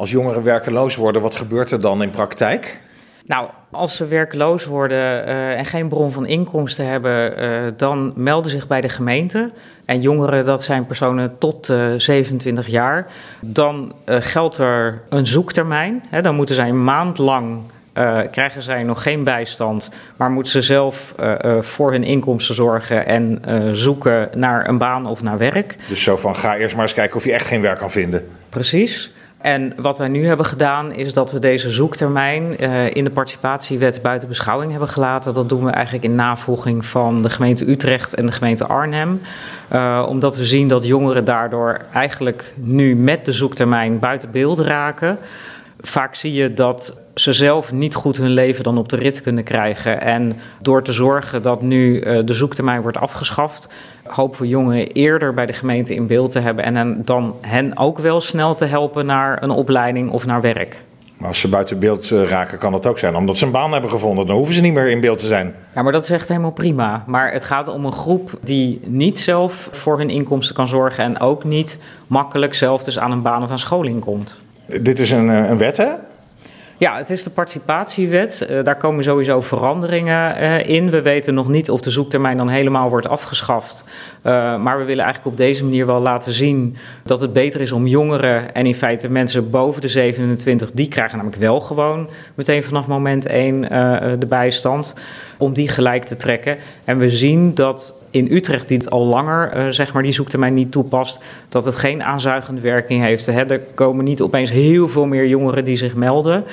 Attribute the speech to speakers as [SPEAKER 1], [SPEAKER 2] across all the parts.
[SPEAKER 1] Als jongeren werkeloos worden, wat gebeurt er dan in praktijk?
[SPEAKER 2] Nou, als ze werkloos worden uh, en geen bron van inkomsten hebben, uh, dan melden zich bij de gemeente. En jongeren, dat zijn personen tot uh, 27 jaar. Dan geldt er een zoektermijn. Hè, dan moeten zij een maand lang. krijgen zij nog geen bijstand, maar moeten ze zelf voor hun inkomsten zorgen en zoeken naar een baan of naar werk.
[SPEAKER 1] Dus zo van ga eerst maar eens kijken of je echt geen werk kan vinden.
[SPEAKER 2] Precies. En wat wij nu hebben gedaan, is dat we deze zoektermijn uh, in de participatiewet buiten beschouwing hebben gelaten. Dat doen we eigenlijk in navolging van de gemeente Utrecht en de gemeente Arnhem. Uh, omdat we zien dat jongeren daardoor eigenlijk nu met de zoektermijn buiten beeld raken. Vaak zie je dat ze zelf niet goed hun leven dan op de rit kunnen krijgen. En door te zorgen dat nu uh, de zoektermijn wordt afgeschaft, hopen we jongeren eerder bij de gemeente in beeld te hebben en dan hen ook wel snel te helpen naar een opleiding of naar werk.
[SPEAKER 1] Maar als ze buiten beeld uh, raken, kan dat ook zijn. Omdat ze een baan hebben gevonden, dan hoeven ze niet meer in beeld te zijn.
[SPEAKER 2] Ja, maar dat is echt helemaal prima. Maar het gaat om een groep die niet zelf voor hun inkomsten kan zorgen en ook niet makkelijk zelf dus aan een baan of aan scholing komt.
[SPEAKER 1] Dit is een, een wet, hè?
[SPEAKER 2] Ja, het is de participatiewet. Uh, daar komen sowieso veranderingen uh, in. We weten nog niet of de zoektermijn dan helemaal wordt afgeschaft. Maar we willen eigenlijk op deze manier wel laten zien dat het beter is om jongeren en in feite mensen boven de 27, die krijgen namelijk wel gewoon meteen vanaf moment 1 de bijstand, om die gelijk te trekken. En we zien dat in Utrecht, die het al langer uh, zeg maar die zoektermijn niet toepast, dat het geen aanzuigende werking heeft. Hè. Er komen niet opeens heel veel meer jongeren die zich melden.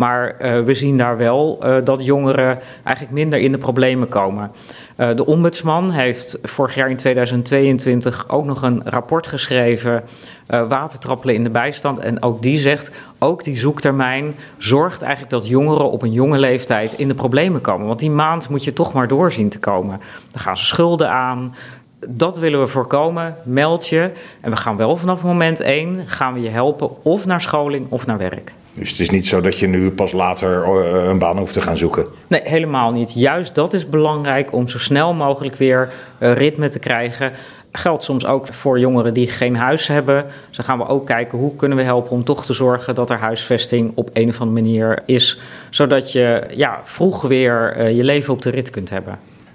[SPEAKER 2] Maar uh, we zien daar wel uh, dat jongeren eigenlijk minder in de problemen komen. Uh, de ombudsman heeft vorig jaar in 2022 ook nog een rapport geschreven. watertrappelen in de bijstand. En ook die zegt, ook die zoektermijn zorgt eigenlijk dat jongeren op een jonge leeftijd in de problemen komen. Want die maand moet je toch maar doorzien te komen. Dan gaan ze schulden aan dat willen we voorkomen. Meld je. En we gaan wel vanaf moment 1 gaan we je helpen of naar scholing of naar werk.
[SPEAKER 1] Dus het is niet zo dat je nu pas later eh, een baan hoeft te gaan zoeken?
[SPEAKER 2] Nee, helemaal niet. Juist dat is belangrijk om zo snel mogelijk weer uh, ritme te krijgen. Geldt soms ook voor jongeren die geen huis hebben. Dus dan gaan we ook kijken hoe kunnen we helpen om toch te zorgen dat er huisvesting op een of andere manier is. Zodat je ja, vroeg weer uh, je leven op de rit kunt hebben.